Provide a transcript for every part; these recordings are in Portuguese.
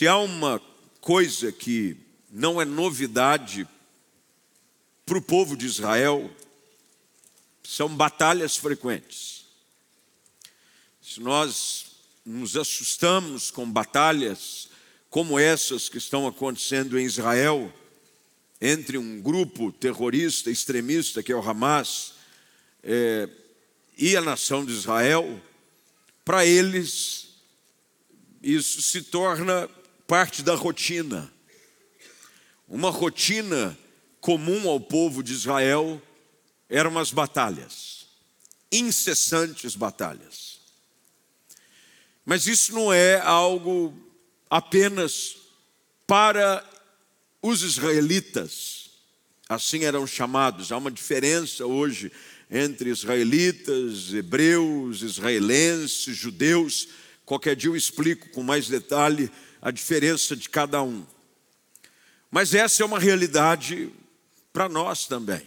Se há uma coisa que não é novidade para o povo de Israel, são batalhas frequentes. Se nós nos assustamos com batalhas como essas que estão acontecendo em Israel, entre um grupo terrorista, extremista, que é o Hamas, é, e a nação de Israel, para eles isso se torna parte da rotina. Uma rotina comum ao povo de Israel eram as batalhas, incessantes batalhas. Mas isso não é algo apenas para os israelitas, assim eram chamados. Há uma diferença hoje entre israelitas, hebreus, israelenses, judeus. Qualquer dia eu explico com mais detalhe a diferença de cada um. Mas essa é uma realidade para nós também.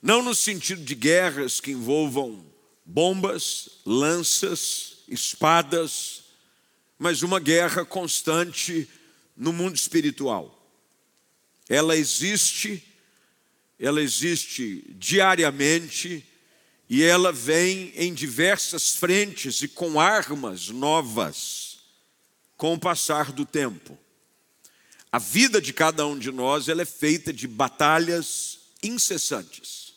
Não no sentido de guerras que envolvam bombas, lanças, espadas, mas uma guerra constante no mundo espiritual. Ela existe, ela existe diariamente e ela vem em diversas frentes e com armas novas com o passar do tempo. A vida de cada um de nós ela é feita de batalhas incessantes.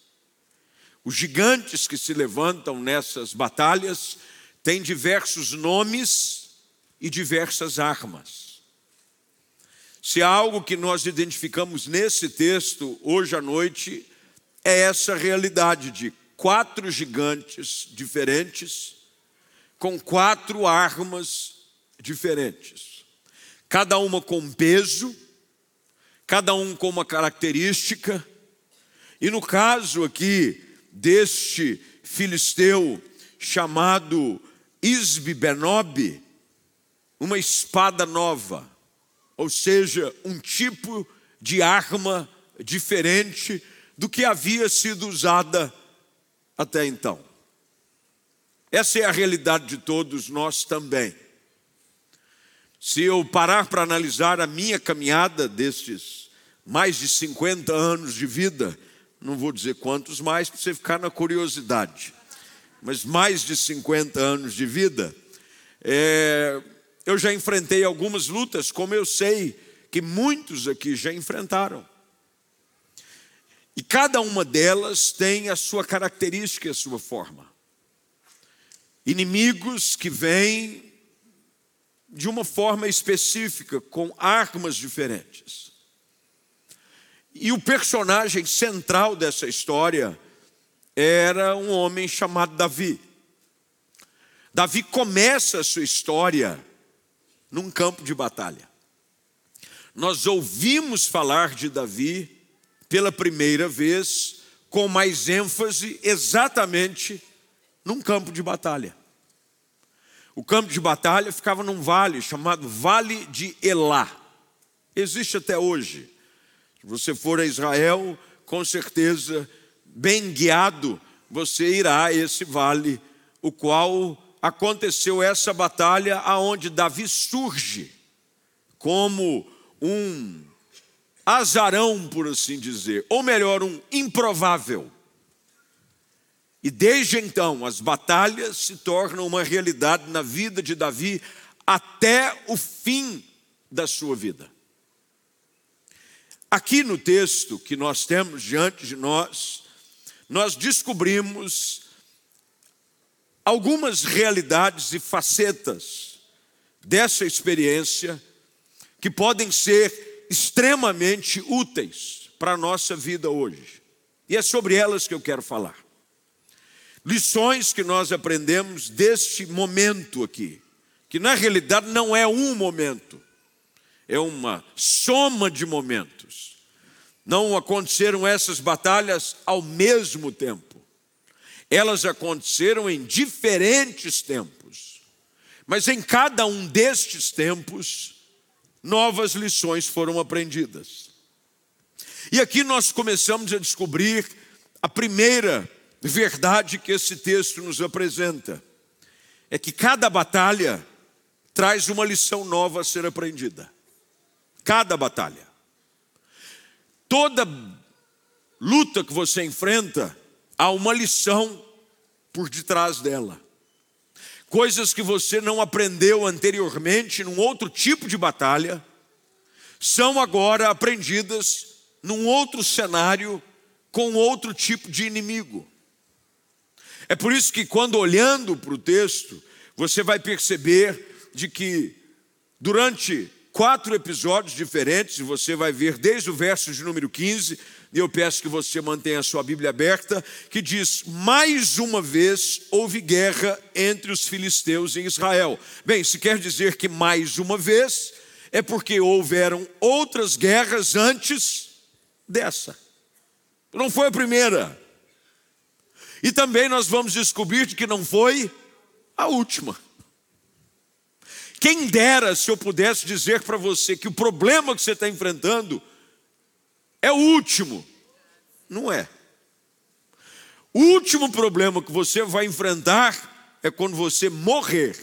Os gigantes que se levantam nessas batalhas têm diversos nomes e diversas armas. Se há algo que nós identificamos nesse texto hoje à noite, é essa realidade de quatro gigantes diferentes, com quatro armas diferentes, cada uma com peso, cada um com uma característica, e no caso aqui deste filisteu chamado Isbi Benob, uma espada nova ou seja, um tipo de arma diferente do que havia sido usada até então. Essa é a realidade de todos nós também. Se eu parar para analisar a minha caminhada destes mais de 50 anos de vida, não vou dizer quantos mais para você ficar na curiosidade, mas mais de 50 anos de vida, é, eu já enfrentei algumas lutas, como eu sei que muitos aqui já enfrentaram. E cada uma delas tem a sua característica e a sua forma. Inimigos que vêm de uma forma específica, com armas diferentes. E o personagem central dessa história era um homem chamado Davi. Davi começa a sua história num campo de batalha. Nós ouvimos falar de Davi pela primeira vez, com mais ênfase, exatamente num campo de batalha. O campo de batalha ficava num vale chamado Vale de Elá. Existe até hoje. Se você for a Israel, com certeza, bem guiado, você irá a esse vale, o qual aconteceu essa batalha aonde Davi surge como um azarão, por assim dizer, ou melhor, um improvável. E desde então, as batalhas se tornam uma realidade na vida de Davi até o fim da sua vida. Aqui no texto que nós temos diante de nós, nós descobrimos algumas realidades e facetas dessa experiência que podem ser extremamente úteis para a nossa vida hoje. E é sobre elas que eu quero falar. Lições que nós aprendemos deste momento aqui, que na realidade não é um momento, é uma soma de momentos. Não aconteceram essas batalhas ao mesmo tempo elas aconteceram em diferentes tempos, mas em cada um destes tempos, novas lições foram aprendidas. E aqui nós começamos a descobrir a primeira verdade que esse texto nos apresenta: é que cada batalha traz uma lição nova a ser aprendida. Cada batalha. Toda luta que você enfrenta, há uma lição por detrás dela. Coisas que você não aprendeu anteriormente num outro tipo de batalha, são agora aprendidas num outro cenário, com outro tipo de inimigo. É por isso que, quando olhando para o texto, você vai perceber de que durante quatro episódios diferentes, você vai ver desde o verso de número 15, e eu peço que você mantenha a sua Bíblia aberta, que diz: Mais uma vez houve guerra entre os filisteus e Israel. Bem, se quer dizer que mais uma vez, é porque houveram outras guerras antes dessa. Não foi a primeira. E também nós vamos descobrir que não foi a última. Quem dera se eu pudesse dizer para você que o problema que você está enfrentando é o último. Não é. O último problema que você vai enfrentar é quando você morrer.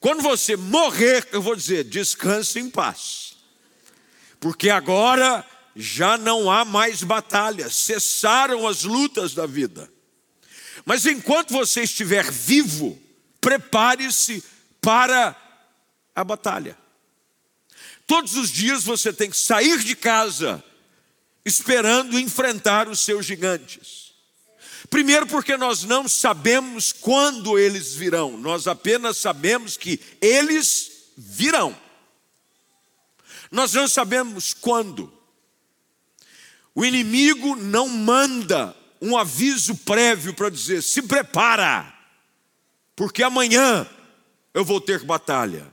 Quando você morrer, eu vou dizer, descanse em paz. Porque agora já não há mais batalha, cessaram as lutas da vida. Mas enquanto você estiver vivo, prepare-se para a batalha. Todos os dias você tem que sair de casa esperando enfrentar os seus gigantes. Primeiro, porque nós não sabemos quando eles virão, nós apenas sabemos que eles virão. Nós não sabemos quando. O inimigo não manda um aviso prévio para dizer: se prepara, porque amanhã eu vou ter batalha.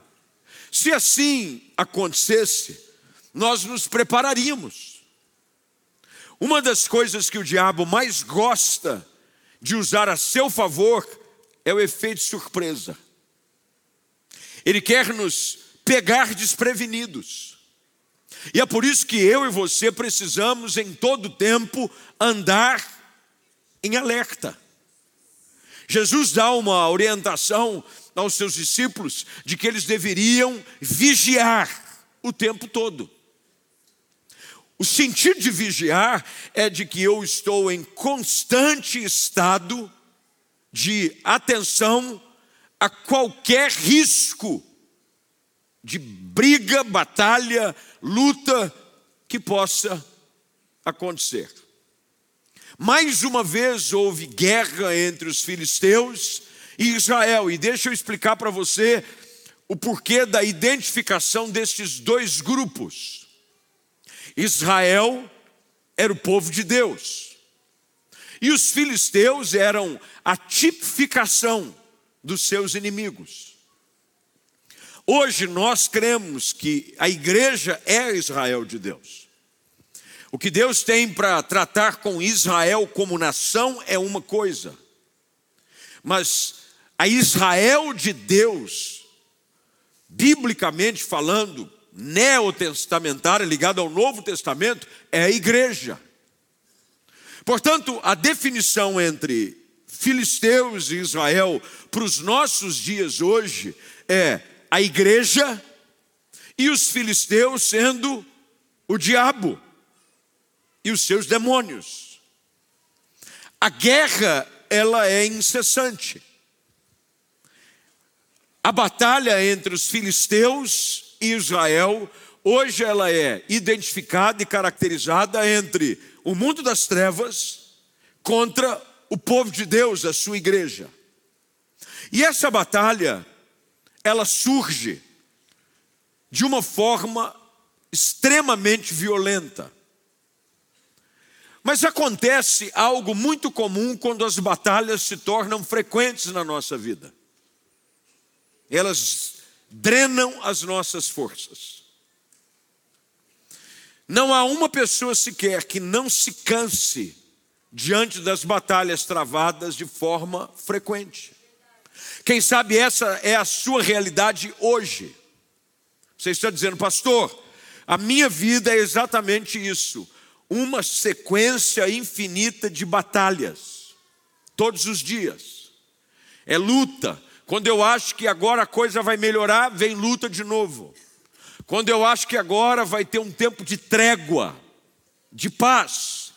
Se assim acontecesse, nós nos prepararíamos. Uma das coisas que o diabo mais gosta de usar a seu favor é o efeito surpresa. Ele quer nos pegar desprevenidos. E é por isso que eu e você precisamos em todo tempo andar em alerta. Jesus dá uma orientação aos seus discípulos de que eles deveriam vigiar o tempo todo. O sentido de vigiar é de que eu estou em constante estado de atenção a qualquer risco de briga, batalha, luta que possa acontecer. Mais uma vez houve guerra entre os filisteus e Israel, e deixa eu explicar para você o porquê da identificação destes dois grupos. Israel era o povo de Deus. E os filisteus eram a tipificação dos seus inimigos. Hoje nós cremos que a igreja é Israel de Deus. O que Deus tem para tratar com Israel como nação é uma coisa, mas a Israel de Deus, biblicamente falando, neotestamentária ligada ao Novo Testamento é a igreja. Portanto, a definição entre filisteus e Israel para os nossos dias hoje é a igreja e os filisteus sendo o diabo e os seus demônios. A guerra, ela é incessante. A batalha entre os filisteus Israel, hoje ela é identificada e caracterizada entre o mundo das trevas contra o povo de Deus, a sua igreja. E essa batalha, ela surge de uma forma extremamente violenta. Mas acontece algo muito comum quando as batalhas se tornam frequentes na nossa vida. Elas drenam as nossas forças. Não há uma pessoa sequer que não se canse diante das batalhas travadas de forma frequente. Quem sabe essa é a sua realidade hoje. Você está dizendo, pastor, a minha vida é exatamente isso, uma sequência infinita de batalhas, todos os dias. É luta, Quando eu acho que agora a coisa vai melhorar, vem luta de novo. Quando eu acho que agora vai ter um tempo de trégua, de paz,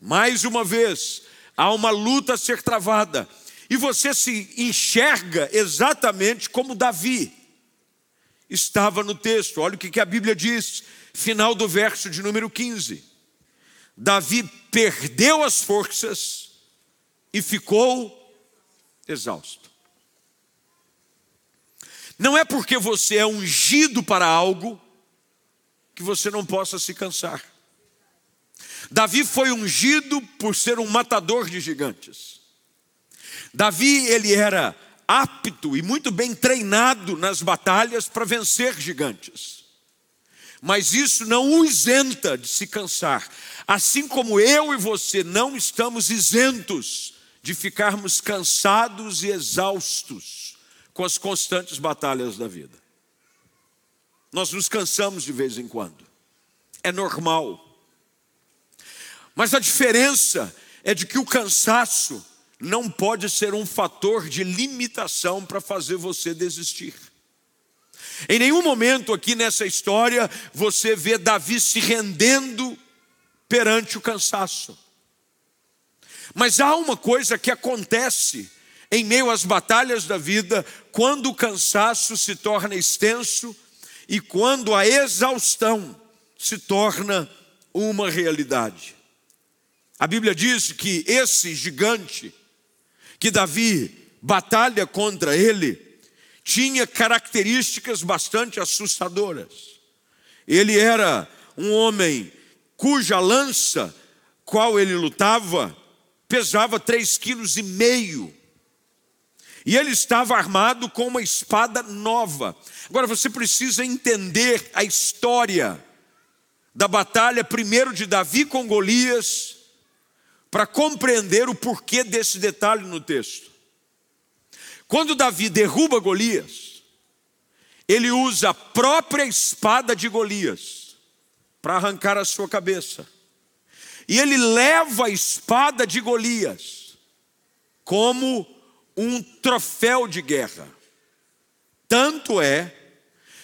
mais uma vez, há uma luta a ser travada. E você se enxerga exatamente como Davi estava no texto. Olha o que a Bíblia diz, final do verso de número 15. Davi perdeu as forças e ficou exausto. Não é porque você é ungido para algo que você não possa se cansar. Davi foi ungido por ser um matador de gigantes. Davi, ele era apto e muito bem treinado nas batalhas para vencer gigantes. Mas isso não o isenta de se cansar. Assim como eu e você não estamos isentos de ficarmos cansados e exaustos com as constantes batalhas da vida. Nós nos cansamos de vez em quando. É normal. Mas a diferença é de que o cansaço não pode ser um fator de limitação para fazer você desistir. Em nenhum momento aqui nessa história você vê Davi se rendendo perante o cansaço. Mas há uma coisa que acontece em meio às batalhas da vida, quando o cansaço se torna extenso e quando a exaustão se torna uma realidade. A Bíblia diz que esse gigante, que Davi batalha contra ele, tinha características bastante assustadoras. Ele era um homem cuja lança, qual ele lutava, pesava três quilos e meio. E ele estava armado com uma espada nova. Agora você precisa entender a história da batalha primeiro de Davi com Golias para compreender o porquê desse detalhe no texto. Quando Davi derruba Golias, ele usa a própria espada de Golias para arrancar a sua cabeça. E ele leva a espada de Golias como um troféu de guerra. Tanto é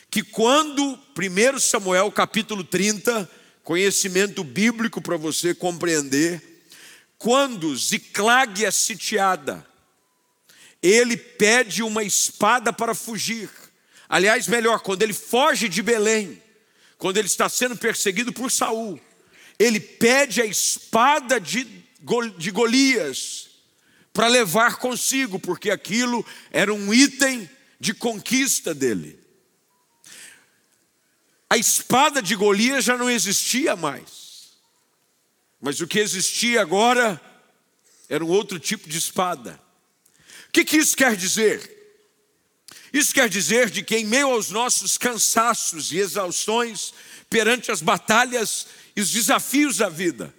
que quando 1 Samuel capítulo 30, conhecimento bíblico para você compreender, quando Ziclag é sitiada, ele pede uma espada para fugir. Aliás, melhor, quando ele foge de Belém, quando ele está sendo perseguido por Saul, ele pede a espada de, de Golias para levar consigo, porque aquilo era um item de conquista dele. A espada de Golias já não existia mais. Mas o que existia agora era um outro tipo de espada. O que, que isso quer dizer? Isso quer dizer de que em meio aos nossos cansaços e exaustões, perante as batalhas e os desafios da vida,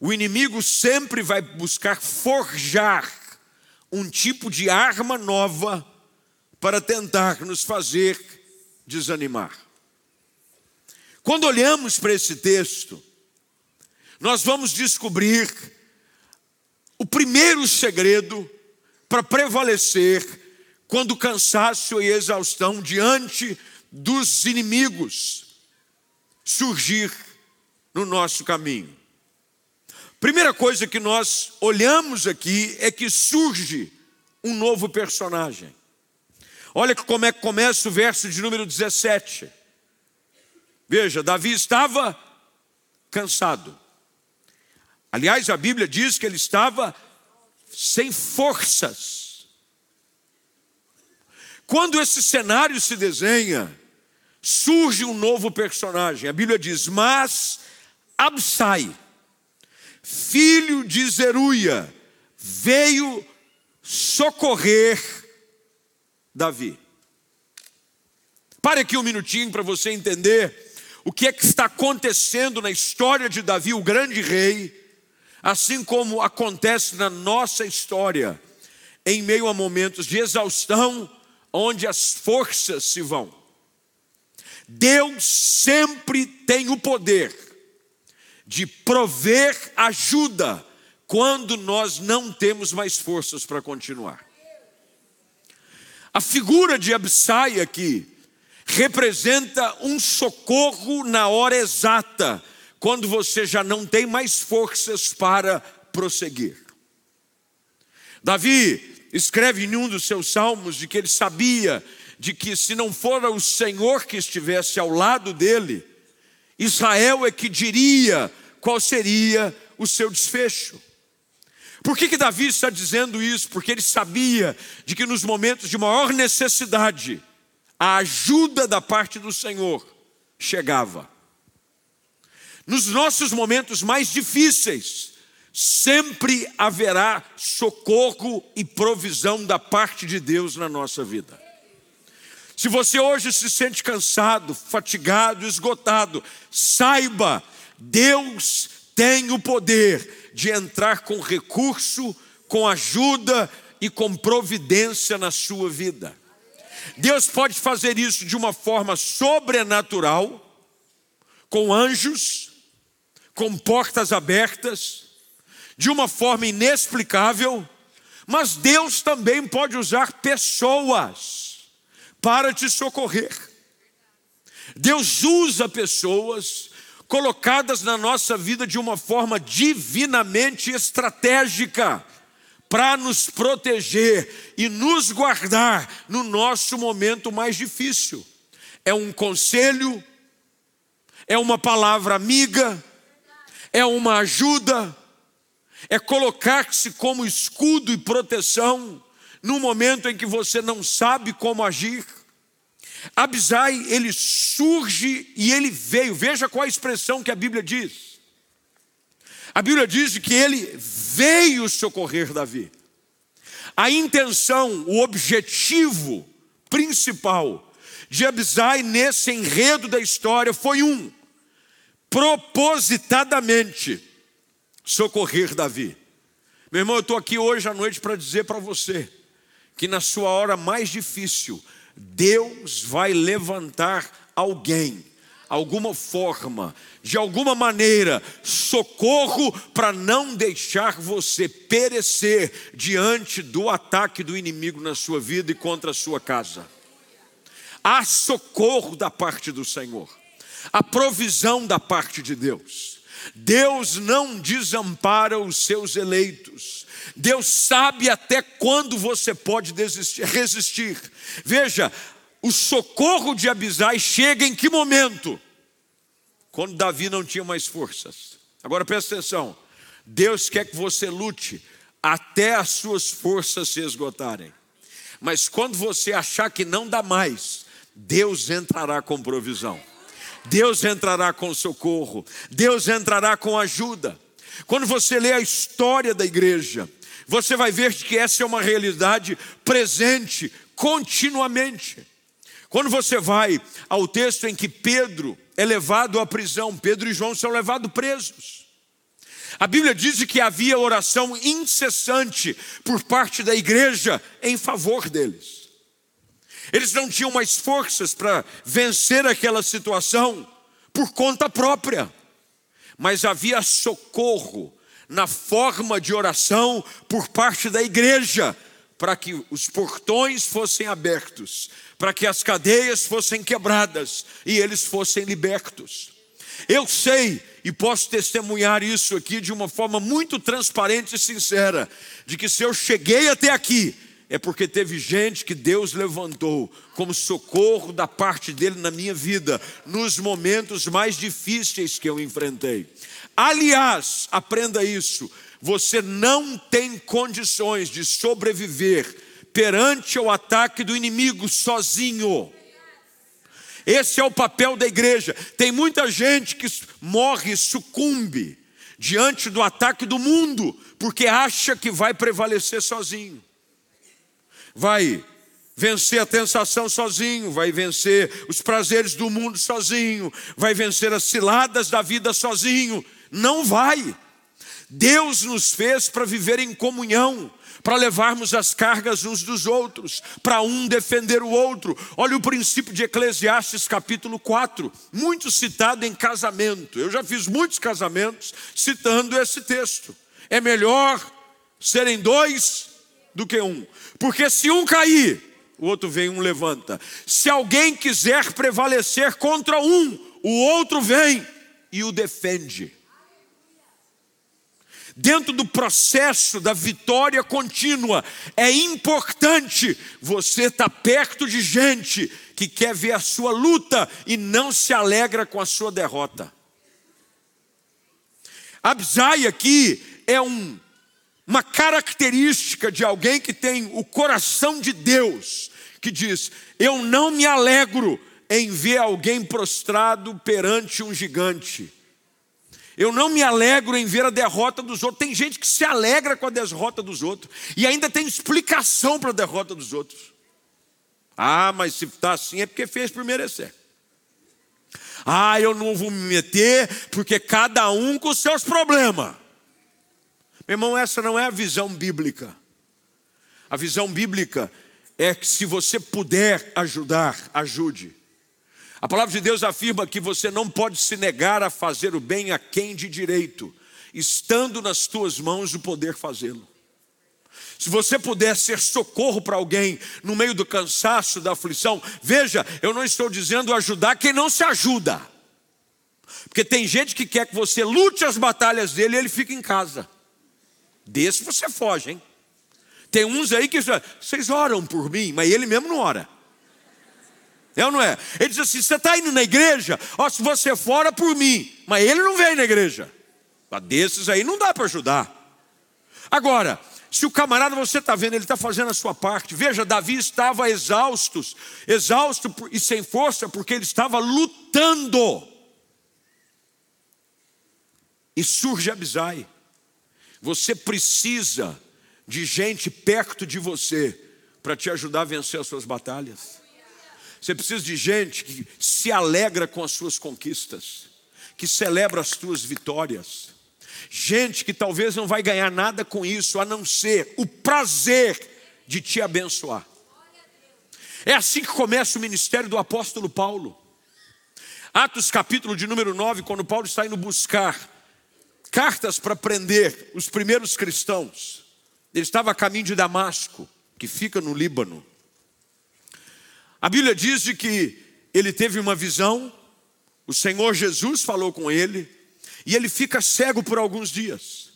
o inimigo sempre vai buscar forjar um tipo de arma nova para tentar nos fazer desanimar. Quando olhamos para esse texto, nós vamos descobrir o primeiro segredo para prevalecer quando cansaço e exaustão diante dos inimigos surgir no nosso caminho. Primeira coisa que nós olhamos aqui é que surge um novo personagem. Olha como é que começa o verso de número 17. Veja, Davi estava cansado. Aliás, a Bíblia diz que ele estava sem forças. Quando esse cenário se desenha, surge um novo personagem. A Bíblia diz: Mas Absai, filho de Zeruia, veio socorrer Davi. Pare aqui um minutinho para você entender o que é que está acontecendo na história de Davi, o grande rei assim como acontece na nossa história, em meio a momentos de exaustão, onde as forças se vão. Deus sempre tem o poder de prover ajuda quando nós não temos mais forças para continuar. A figura de Absai aqui representa um socorro na hora exata, quando você já não tem mais forças para prosseguir. Davi escreve em um dos seus salmos de que ele sabia de que se não fora o Senhor que estivesse ao lado dele, Israel é que diria qual seria o seu desfecho. Por que, que Davi está dizendo isso? Porque ele sabia de que nos momentos de maior necessidade, a ajuda da parte do Senhor chegava. Nos nossos momentos mais difíceis, sempre haverá socorro e provisão da parte de Deus na nossa vida. Se você hoje se sente cansado, fatigado, esgotado, saiba, Deus tem o poder de entrar com recurso, com ajuda e com providência na sua vida. Deus pode fazer isso de uma forma sobrenatural, com anjos, com portas abertas, de uma forma inexplicável, mas Deus também pode usar pessoas para te socorrer. Deus usa pessoas colocadas na nossa vida de uma forma divinamente estratégica para nos proteger e nos guardar no nosso momento mais difícil. É um conselho, é uma palavra amiga, é uma ajuda, é colocar-se como escudo e proteção no momento em que você não sabe como agir. Abisai, ele surge e ele veio. Veja qual a expressão que a Bíblia diz. A Bíblia diz que ele veio socorrer Davi. A intenção, o objetivo principal de Abisai nesse enredo da história foi um: propositadamente socorrer Davi. Meu irmão, eu estou aqui hoje à noite para dizer para você que na sua hora mais difícil, Deus vai levantar alguém alguma forma, de alguma maneira, socorro para não deixar você perecer diante do ataque do inimigo na sua vida e contra a sua casa. Há socorro da parte do Senhor, a provisão da parte de Deus. Deus não desampara os seus eleitos. Deus sabe até quando você pode desistir, resistir. Veja, o socorro de Abisai chega em que momento? Quando Davi não tinha mais forças. Agora presta atenção: Deus quer que você lute até as suas forças se esgotarem. Mas quando você achar que não dá mais, Deus entrará com provisão. Deus entrará com socorro, Deus entrará com ajuda. Quando você lê a história da igreja, você vai ver que essa é uma realidade presente continuamente. Quando você vai ao texto em que Pedro é levado à prisão, Pedro e João são levados presos. A Bíblia diz que havia oração incessante por parte da igreja em favor deles. Eles não tinham mais forças para vencer aquela situação por conta própria, mas havia socorro na forma de oração por parte da igreja, para que os portões fossem abertos, para que as cadeias fossem quebradas e eles fossem libertos. Eu sei e posso testemunhar isso aqui de uma forma muito transparente e sincera, de que se eu cheguei até aqui, é porque teve gente que Deus levantou como socorro da parte dele na minha vida, nos momentos mais difíceis que eu enfrentei. Aliás, aprenda isso: você não tem condições de sobreviver perante o ataque do inimigo sozinho. Esse é o papel da igreja. Tem muita gente que morre, sucumbe diante do ataque do mundo, porque acha que vai prevalecer sozinho. Vai vencer a tentação sozinho, vai vencer os prazeres do mundo sozinho, vai vencer as ciladas da vida sozinho. Não vai. Deus nos fez para viver em comunhão, para levarmos as cargas uns dos outros, para um defender o outro. Olha o princípio de Eclesiastes capítulo 4, muito citado em casamento. Eu já fiz muitos casamentos citando esse texto. É melhor serem dois do que um, porque se um cair, o outro vem, um levanta. Se alguém quiser prevalecer contra um, o outro vem e o defende. Dentro do processo da vitória contínua, é importante você estar perto de gente que quer ver a sua luta e não se alegra com a sua derrota. Abzai aqui é um uma característica de alguém que tem o coração de Deus, que diz: Eu não me alegro em ver alguém prostrado perante um gigante. Eu não me alegro em ver a derrota dos outros. Tem gente que se alegra com a derrota dos outros e ainda tem explicação para a derrota dos outros. Ah, mas se está assim é porque fez por merecer. Ah, eu não vou me meter porque cada um com seus problemas. Meu irmão, essa não é a visão bíblica. A visão bíblica é que se você puder ajudar, ajude. A palavra de Deus afirma que você não pode se negar a fazer o bem a quem de direito, estando nas tuas mãos o poder fazê-lo. Se você puder ser socorro para alguém no meio do cansaço, da aflição, veja, eu não estou dizendo ajudar quem não se ajuda. Porque tem gente que quer que você lute as batalhas dele e ele fica em casa. Desse você foge, hein? Tem uns aí que vocês oram por mim, mas ele mesmo não ora. É ou não é? Ele diz assim: você está indo na igreja? Ó, se você fora por mim, mas ele não vem na igreja. Mas desses aí não dá para ajudar. Agora, se o camarada você está vendo, ele está fazendo a sua parte. Veja, Davi estava exausto, exausto e sem força, porque ele estava lutando. E surge Abisai. Você precisa de gente perto de você para te ajudar a vencer as suas batalhas. Você precisa de gente que se alegra com as suas conquistas, que celebra as suas vitórias. Gente que talvez não vai ganhar nada com isso, a não ser o prazer de te abençoar. É assim que começa o ministério do apóstolo Paulo. Atos capítulo de número 9, quando Paulo está indo buscar cartas para prender os primeiros cristãos. Ele estava a caminho de Damasco, que fica no Líbano. A Bíblia diz de que ele teve uma visão, o Senhor Jesus falou com ele, e ele fica cego por alguns dias.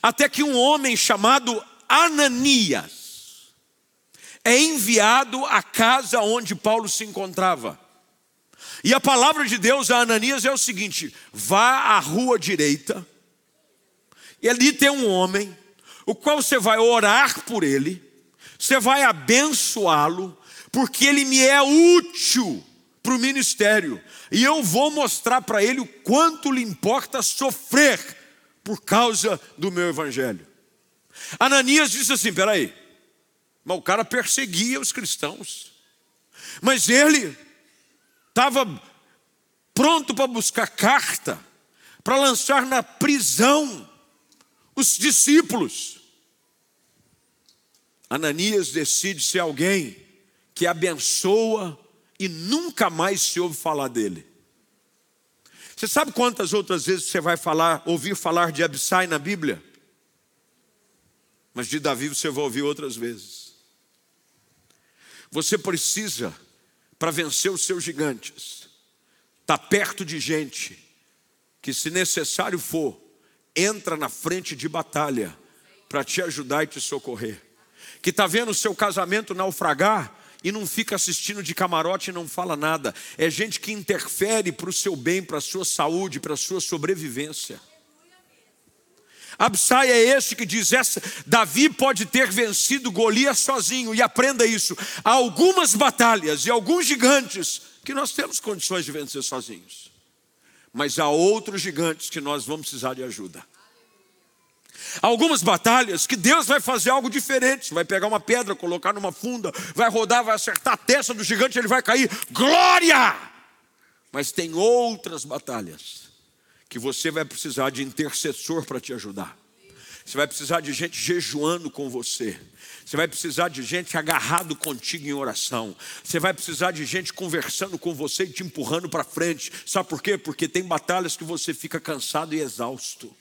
Até que um homem chamado Ananias é enviado à casa onde Paulo se encontrava. E a palavra de Deus a Ananias é o seguinte: vá à rua direita, e ali tem um homem, o qual você vai orar por ele, você vai abençoá-lo, porque ele me é útil para o ministério, e eu vou mostrar para ele o quanto lhe importa sofrer por causa do meu evangelho. Ananias disse assim: peraí, mas o cara perseguia os cristãos, mas ele estava pronto para buscar carta, para lançar na prisão os discípulos. Ananias decide ser alguém que abençoa e nunca mais se ouve falar dele. Você sabe quantas outras vezes você vai falar, ouvir falar de Absai na Bíblia? Mas de Davi você vai ouvir outras vezes. Você precisa, para vencer os seus gigantes, estar tá perto de gente que, se necessário for, entra na frente de batalha para te ajudar e te socorrer. Que está vendo o seu casamento naufragar e não fica assistindo de camarote e não fala nada. É gente que interfere para o seu bem, para a sua saúde, para a sua sobrevivência. Absai é esse que diz: essa, Davi pode ter vencido Golias sozinho, e aprenda isso. Há algumas batalhas e alguns gigantes que nós temos condições de vencer sozinhos mas há outros gigantes que nós vamos precisar de ajuda. Algumas batalhas que Deus vai fazer algo diferente. Vai pegar uma pedra, colocar numa funda, vai rodar, vai acertar a testa do gigante, ele vai cair. Glória! Mas tem outras batalhas que você vai precisar de intercessor para te ajudar. Você vai precisar de gente jejuando com você. Você vai precisar de gente agarrado contigo em oração. Você vai precisar de gente conversando com você e te empurrando para frente. Sabe por quê? Porque tem batalhas que você fica cansado e exausto.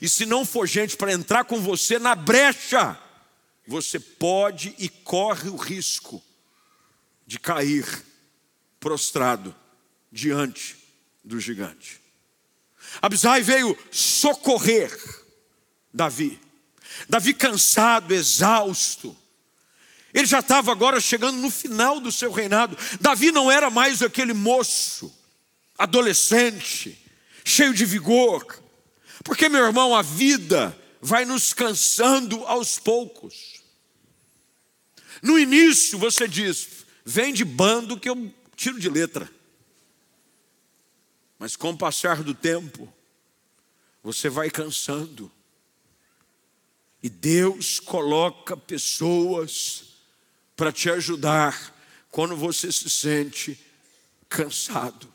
E se não for gente para entrar com você na brecha, você pode e corre o risco de cair prostrado diante do gigante. Abisai veio socorrer Davi. Davi cansado, exausto. Ele já estava agora chegando no final do seu reinado. Davi não era mais aquele moço, adolescente, cheio de vigor. Porque, meu irmão, a vida vai nos cansando aos poucos. No início você diz: vem de bando que eu tiro de letra. Mas com o passar do tempo, você vai cansando. E Deus coloca pessoas para te ajudar quando você se sente cansado.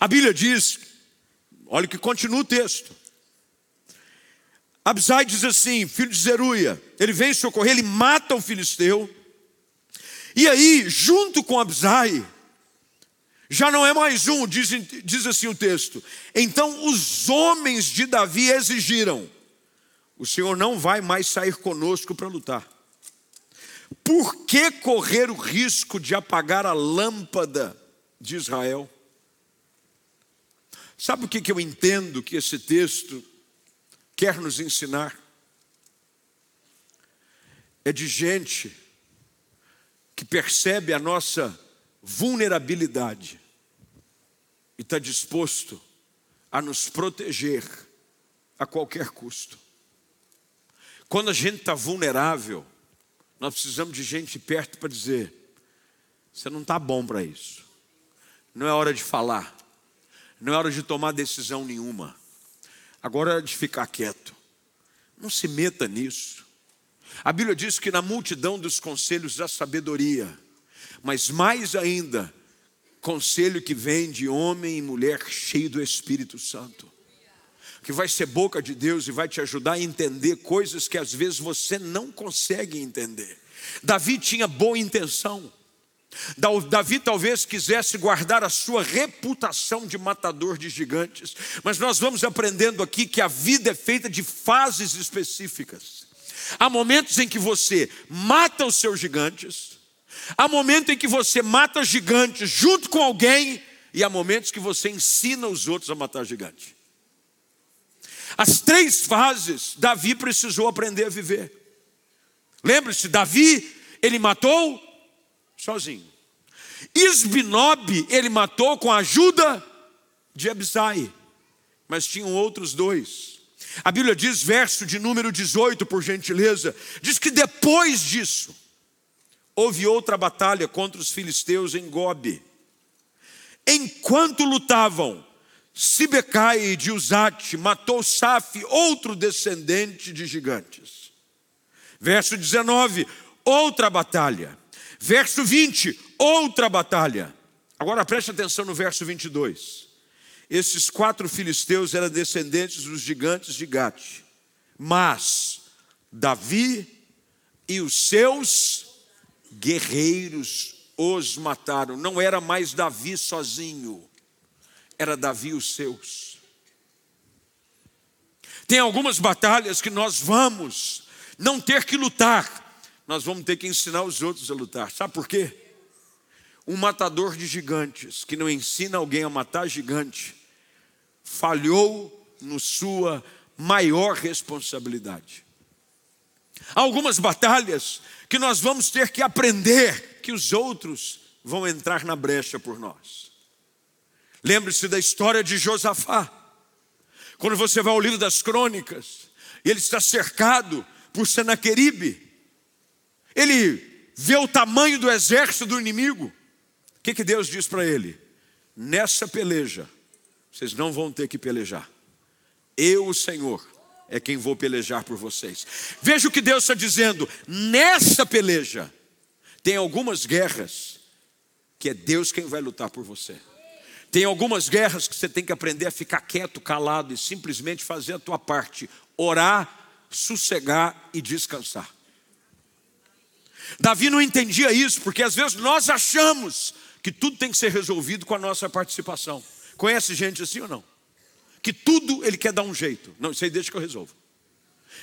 A Bíblia diz, olha que continua o texto. Absai diz assim: filho de Zeruia, ele vem socorrer, ele mata o filisteu. E aí, junto com Absai, já não é mais um, diz, diz assim o texto. Então os homens de Davi exigiram: o Senhor não vai mais sair conosco para lutar. Por que correr o risco de apagar a lâmpada de Israel? Sabe o que, eu entendo que esse texto quer nos ensinar? É de gente que percebe a nossa vulnerabilidade e está disposto a nos proteger a qualquer custo. Quando a gente está vulnerável, nós precisamos de gente perto para dizer: você não está bom para isso, não é hora de falar, não é hora de tomar decisão nenhuma, agora é de ficar quieto, não se meta nisso. A Bíblia diz que na multidão dos conselhos da sabedoria, mas mais ainda, conselho que vem de homem e mulher cheio do Espírito Santo, que vai ser boca de Deus e vai te ajudar a entender coisas que às vezes você não consegue entender. Davi tinha boa intenção. Davi talvez quisesse guardar a sua reputação de matador de gigantes, mas nós vamos aprendendo aqui que a vida é feita de fases específicas. Há momentos em que você mata os seus gigantes, Há momentos em que você mata gigantes junto com alguém, e há momentos que você ensina os outros a matar gigantes. As três fases Davi precisou aprender a viver. Lembre-se, Davi, ele matou sozinho. Isbinob, ele matou com a ajuda de Abisai. Mas tinham outros dois. A Bíblia diz, verso de número 18, por gentileza, diz que depois disso, houve outra batalha contra os filisteus em Gobe. Enquanto lutavam, Sibecai de Uzate matou Saf, outro descendente de gigantes. Verso 19, outra batalha. Verso 20, outra batalha. Agora preste atenção no verso 22. Esses quatro filisteus eram descendentes dos gigantes de Gate, mas Davi e os seus guerreiros os mataram. Não era mais Davi sozinho, era Davi os seus. Tem algumas batalhas que nós vamos não ter que lutar, nós vamos ter que ensinar os outros a lutar. Sabe por quê? Um matador de gigantes que não ensina alguém a matar gigante, falhou no sua maior responsabilidade. Há algumas batalhas que nós vamos ter que aprender que os outros vão entrar na brecha por nós. Lembre-se da história de Josafá. Quando você vai ao livro das crônicas, ele está cercado por Senaqueribe, ele vê o tamanho do exército do inimigo. O que, que Deus diz para ele? Nessa peleja, vocês não vão ter que pelejar. Eu, o Senhor, é quem vou pelejar por vocês. Veja o que Deus está dizendo. Nessa peleja, tem algumas guerras que é Deus quem vai lutar por você. Tem algumas guerras que você tem que aprender a ficar quieto, calado e simplesmente fazer a tua parte, orar, sossegar e descansar. Davi não entendia isso, porque às vezes nós achamos que tudo tem que ser resolvido com a nossa participação. Conhece gente assim ou não? que tudo ele quer dar um jeito. Não, isso aí deixa que eu resolvo.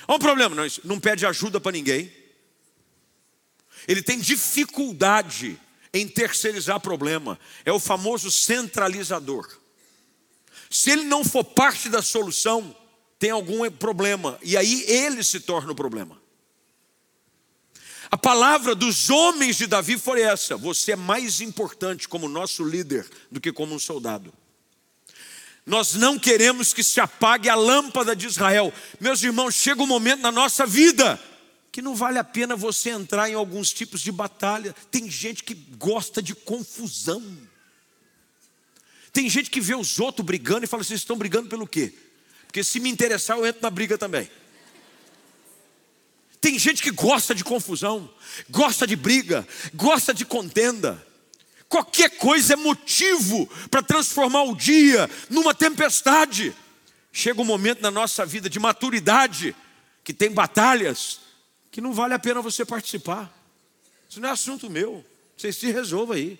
Há um problema, não, não pede ajuda para ninguém. ele tem dificuldade em terceirizar problema. É o famoso centralizador. Se ele não for parte da solução, tem algum problema, e aí ele se torna o problema. A palavra dos homens de Davi foi essa: você é mais importante como nosso líder do que como um soldado. Nós não queremos que se apague a lâmpada de Israel. Meus irmãos, chega um momento na nossa vida que não vale a pena você entrar em alguns tipos de batalha. Tem gente que gosta de confusão. Tem gente que vê os outros brigando e fala: vocês estão brigando pelo quê? Porque se me interessar, eu entro na briga também. Tem gente que gosta de confusão, gosta de briga, gosta de contenda. Qualquer coisa é motivo para transformar o dia numa tempestade. Chega um momento na nossa vida de maturidade que tem batalhas que não vale a pena você participar. Isso não é assunto meu. Vocês se resolvam aí.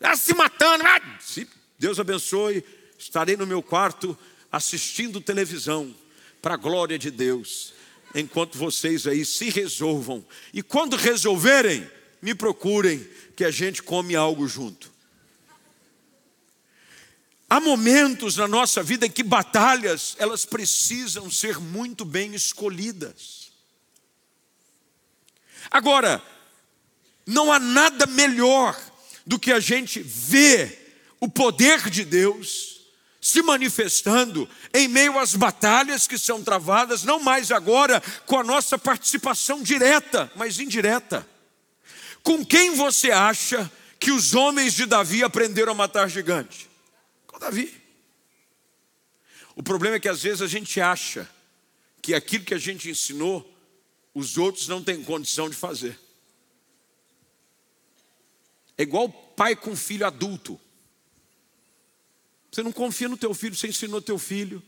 Ah, se matando. Ah, se Deus abençoe. Estarei no meu quarto assistindo televisão para a glória de Deus. Enquanto vocês aí se resolvam. E quando resolverem, me procurem que a gente come algo junto. Há momentos na nossa vida em que batalhas, elas precisam ser muito bem escolhidas. Agora, não há nada melhor do que a gente ver o poder de Deus se manifestando em meio às batalhas que são travadas, não mais agora com a nossa participação direta, mas indireta. Com quem você acha que os homens de Davi aprenderam a matar gigante? Com Davi. O problema é que às vezes a gente acha que aquilo que a gente ensinou os outros não têm condição de fazer. É igual pai com filho adulto. Você não confia no teu filho, você ensinou teu filho,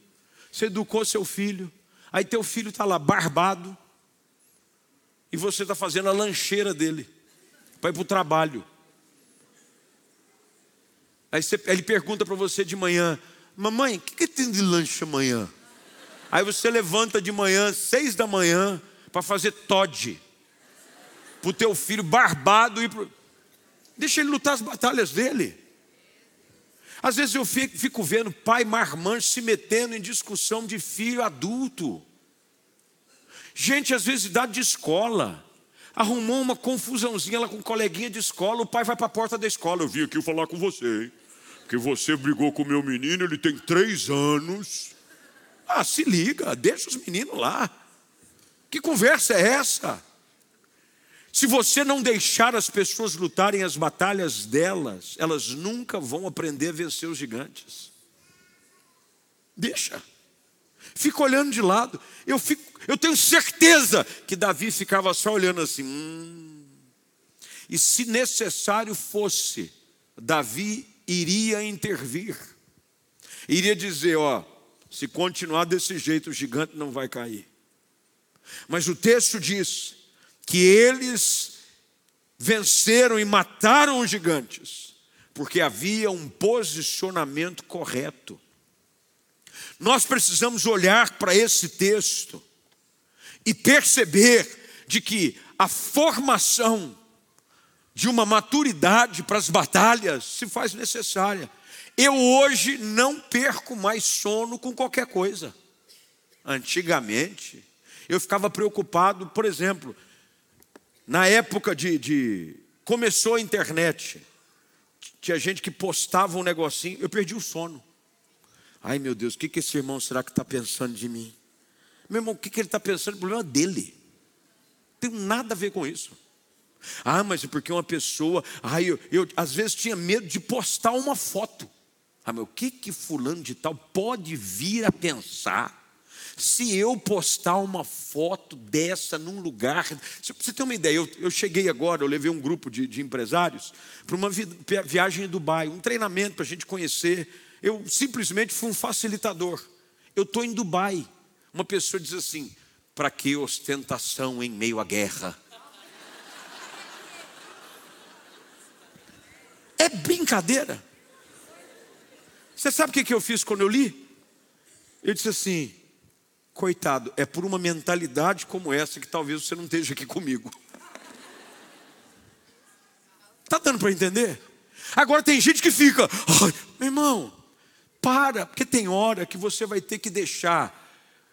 você educou seu filho, aí teu filho está lá barbado, e você está fazendo a lancheira dele para ir para o trabalho. Aí você, ele pergunta para você de manhã, mamãe, o que, que tem de lanche amanhã? Aí você levanta de manhã, seis da manhã, para fazer Todd para o teu filho barbado e pro... deixa ele lutar as batalhas dele. Às vezes eu fico, fico vendo pai marmanjo se metendo em discussão de filho adulto. Gente, às vezes idade de escola, arrumou uma confusãozinha lá com um coleguinha de escola, o pai vai para a porta da escola, eu vim aqui falar com você, hein? Porque você brigou com o meu menino, ele tem três anos. Ah, se liga, deixa os meninos lá. Que conversa é essa? Se você não deixar as pessoas lutarem as batalhas delas, elas nunca vão aprender a vencer os gigantes. Deixa. Fica olhando de lado. Eu, fico, eu tenho certeza que Davi ficava só olhando assim. Hum. E se necessário fosse, Davi iria intervir. Iria dizer: ó, se continuar desse jeito, o gigante não vai cair. Mas o texto diz que eles venceram e mataram os gigantes, porque havia um posicionamento correto. Nós precisamos olhar para esse texto e perceber de que a formação de uma maturidade para as batalhas se faz necessária. Eu hoje não perco mais sono com qualquer coisa. Antigamente, eu ficava preocupado, por exemplo, na época de, de, começou a internet, tinha gente que postava um negocinho, eu perdi o sono. Ai meu Deus, o que, que esse irmão será que está pensando de mim? Meu irmão, o que, que ele está pensando? O problema dele. Não tem nada a ver com isso. Ah, mas é porque uma pessoa. Ah, eu, eu às vezes tinha medo de postar uma foto. Ah, meu, o que que fulano de tal pode vir a pensar se eu postar uma foto dessa num lugar. Você tem uma ideia, eu, eu cheguei agora, eu levei um grupo de, de empresários para uma vi, viagem em Dubai, um treinamento para a gente conhecer. Eu simplesmente fui um facilitador. Eu estou em Dubai. Uma pessoa diz assim: para que ostentação em meio à guerra? É brincadeira. Você sabe o que eu fiz quando eu li? Eu disse assim: Coitado, é por uma mentalidade como essa que talvez você não esteja aqui comigo. Está dando para entender? Agora tem gente que fica, meu irmão, para, porque tem hora que você vai ter que deixar,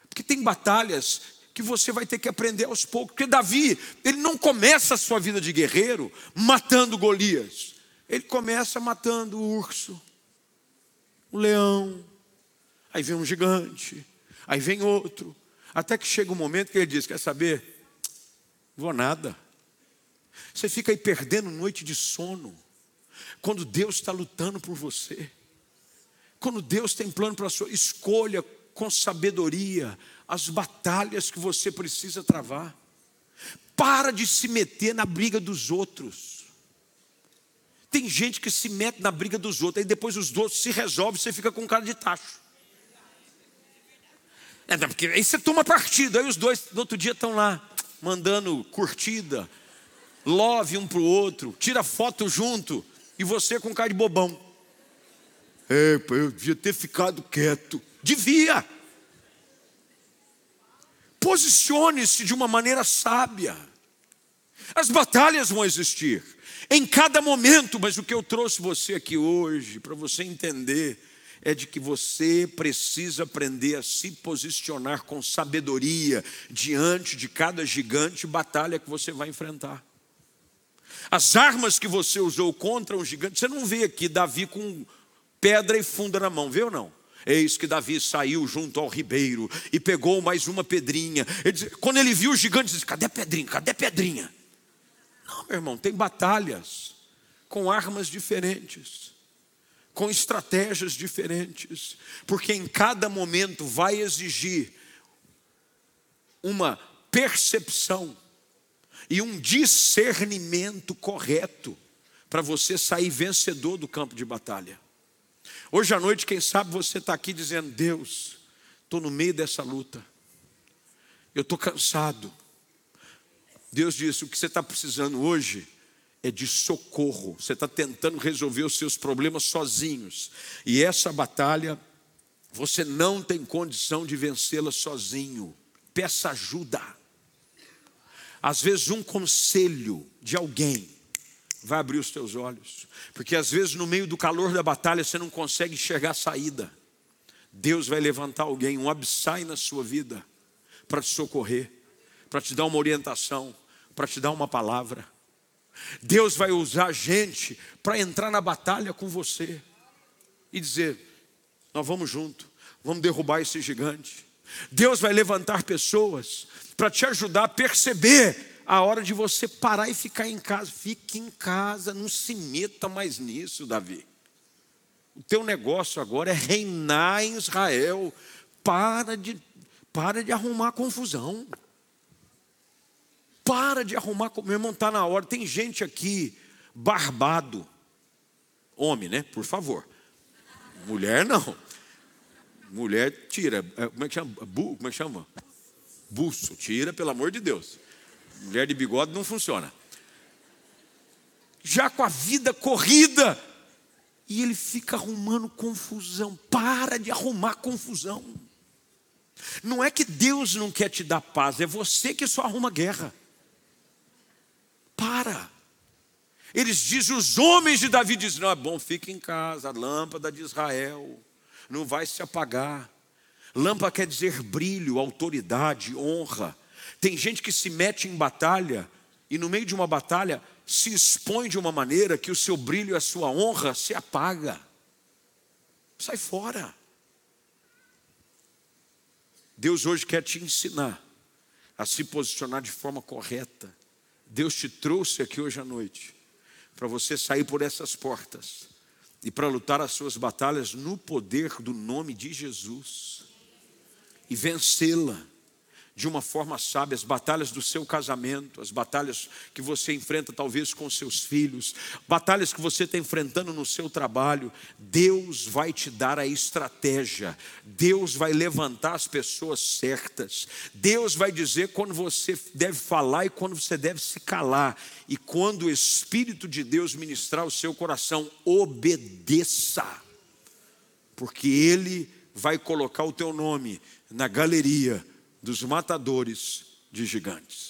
porque tem batalhas que você vai ter que aprender aos poucos. Porque Davi, ele não começa a sua vida de guerreiro matando Golias, ele começa matando o urso, o leão, aí vem um gigante, aí vem outro, até que chega um momento que ele diz: Quer saber? Vou nada. Você fica aí perdendo noite de sono, quando Deus está lutando por você, quando Deus tem plano para a sua escolha com sabedoria as batalhas que você precisa travar. Para de se meter na briga dos outros. Tem gente que se mete na briga dos outros, aí depois os outros se resolvem, você fica com cara de tacho. É, porque aí você toma partido, aí os dois no outro dia estão lá, mandando curtida, love um para o outro, tira foto junto, e você com cara de bobão. É, eu devia ter ficado quieto. Devia. Posicione-se de uma maneira sábia. As batalhas vão existir em cada momento, mas o que eu trouxe você aqui hoje, para você entender, é de que você precisa aprender a se posicionar com sabedoria diante de cada gigante batalha que você vai enfrentar. As armas que você usou contra um gigante, você não vê aqui Davi com pedra e funda na mão, vê ou não? Eis que Davi saiu junto ao ribeiro e pegou mais uma pedrinha. Ele disse, quando ele viu o gigante, disse: Cadê a pedrinha? Cadê a pedrinha? Não, meu irmão, tem batalhas com armas diferentes, com estratégias diferentes, porque em cada momento vai exigir uma percepção e um discernimento correto para você sair vencedor do campo de batalha. Hoje à noite, quem sabe você está aqui dizendo: Deus, estou no meio dessa luta, eu estou cansado. Deus disse: o que você está precisando hoje é de socorro. Você está tentando resolver os seus problemas sozinhos, e essa batalha você não tem condição de vencê-la sozinho. Peça ajuda. Às vezes, um conselho de alguém vai abrir os teus olhos. Porque às vezes no meio do calor da batalha você não consegue enxergar a saída. Deus vai levantar alguém, um absai na sua vida, para te socorrer, para te dar uma orientação, para te dar uma palavra. Deus vai usar gente para entrar na batalha com você e dizer: Nós vamos junto, vamos derrubar esse gigante. Deus vai levantar pessoas para te ajudar a perceber a hora de você parar e ficar em casa. Fique em casa, não se meta mais nisso, Davi. O teu negócio agora é reinar em Israel. Para de, para de arrumar confusão. Para de arrumar. Meu irmão, está na hora. Tem gente aqui, barbado. Homem, né? Por favor. Mulher não. Mulher tira. É, como é que chama? Bu, como é que chama? Buço. Tira, pelo amor de Deus. Mulher de bigode não funciona. Já com a vida corrida, e ele fica arrumando confusão. Para de arrumar confusão. Não é que Deus não quer te dar paz, é você que só arruma guerra. Para. Eles dizem, os homens de Davi dizem: não, é bom, fica em casa, a lâmpada de Israel não vai se apagar. Lâmpada quer dizer brilho, autoridade, honra. Tem gente que se mete em batalha e no meio de uma batalha se expõe de uma maneira que o seu brilho e a sua honra se apaga. Sai fora. Deus hoje quer te ensinar a se posicionar de forma correta. Deus te trouxe aqui hoje à noite para você sair por essas portas e para lutar as suas batalhas no poder do nome de Jesus e vencê-la de uma forma sábia as batalhas do seu casamento, as batalhas que você enfrenta talvez com seus filhos, batalhas que você está enfrentando no seu trabalho. Deus vai te dar a estratégia, Deus vai levantar as pessoas certas, Deus vai dizer quando você deve falar e quando você deve se calar, e quando o Espírito de Deus ministrar o seu coração, obedeça, porque Ele vai colocar o teu nome na galeria dos matadores de gigantes.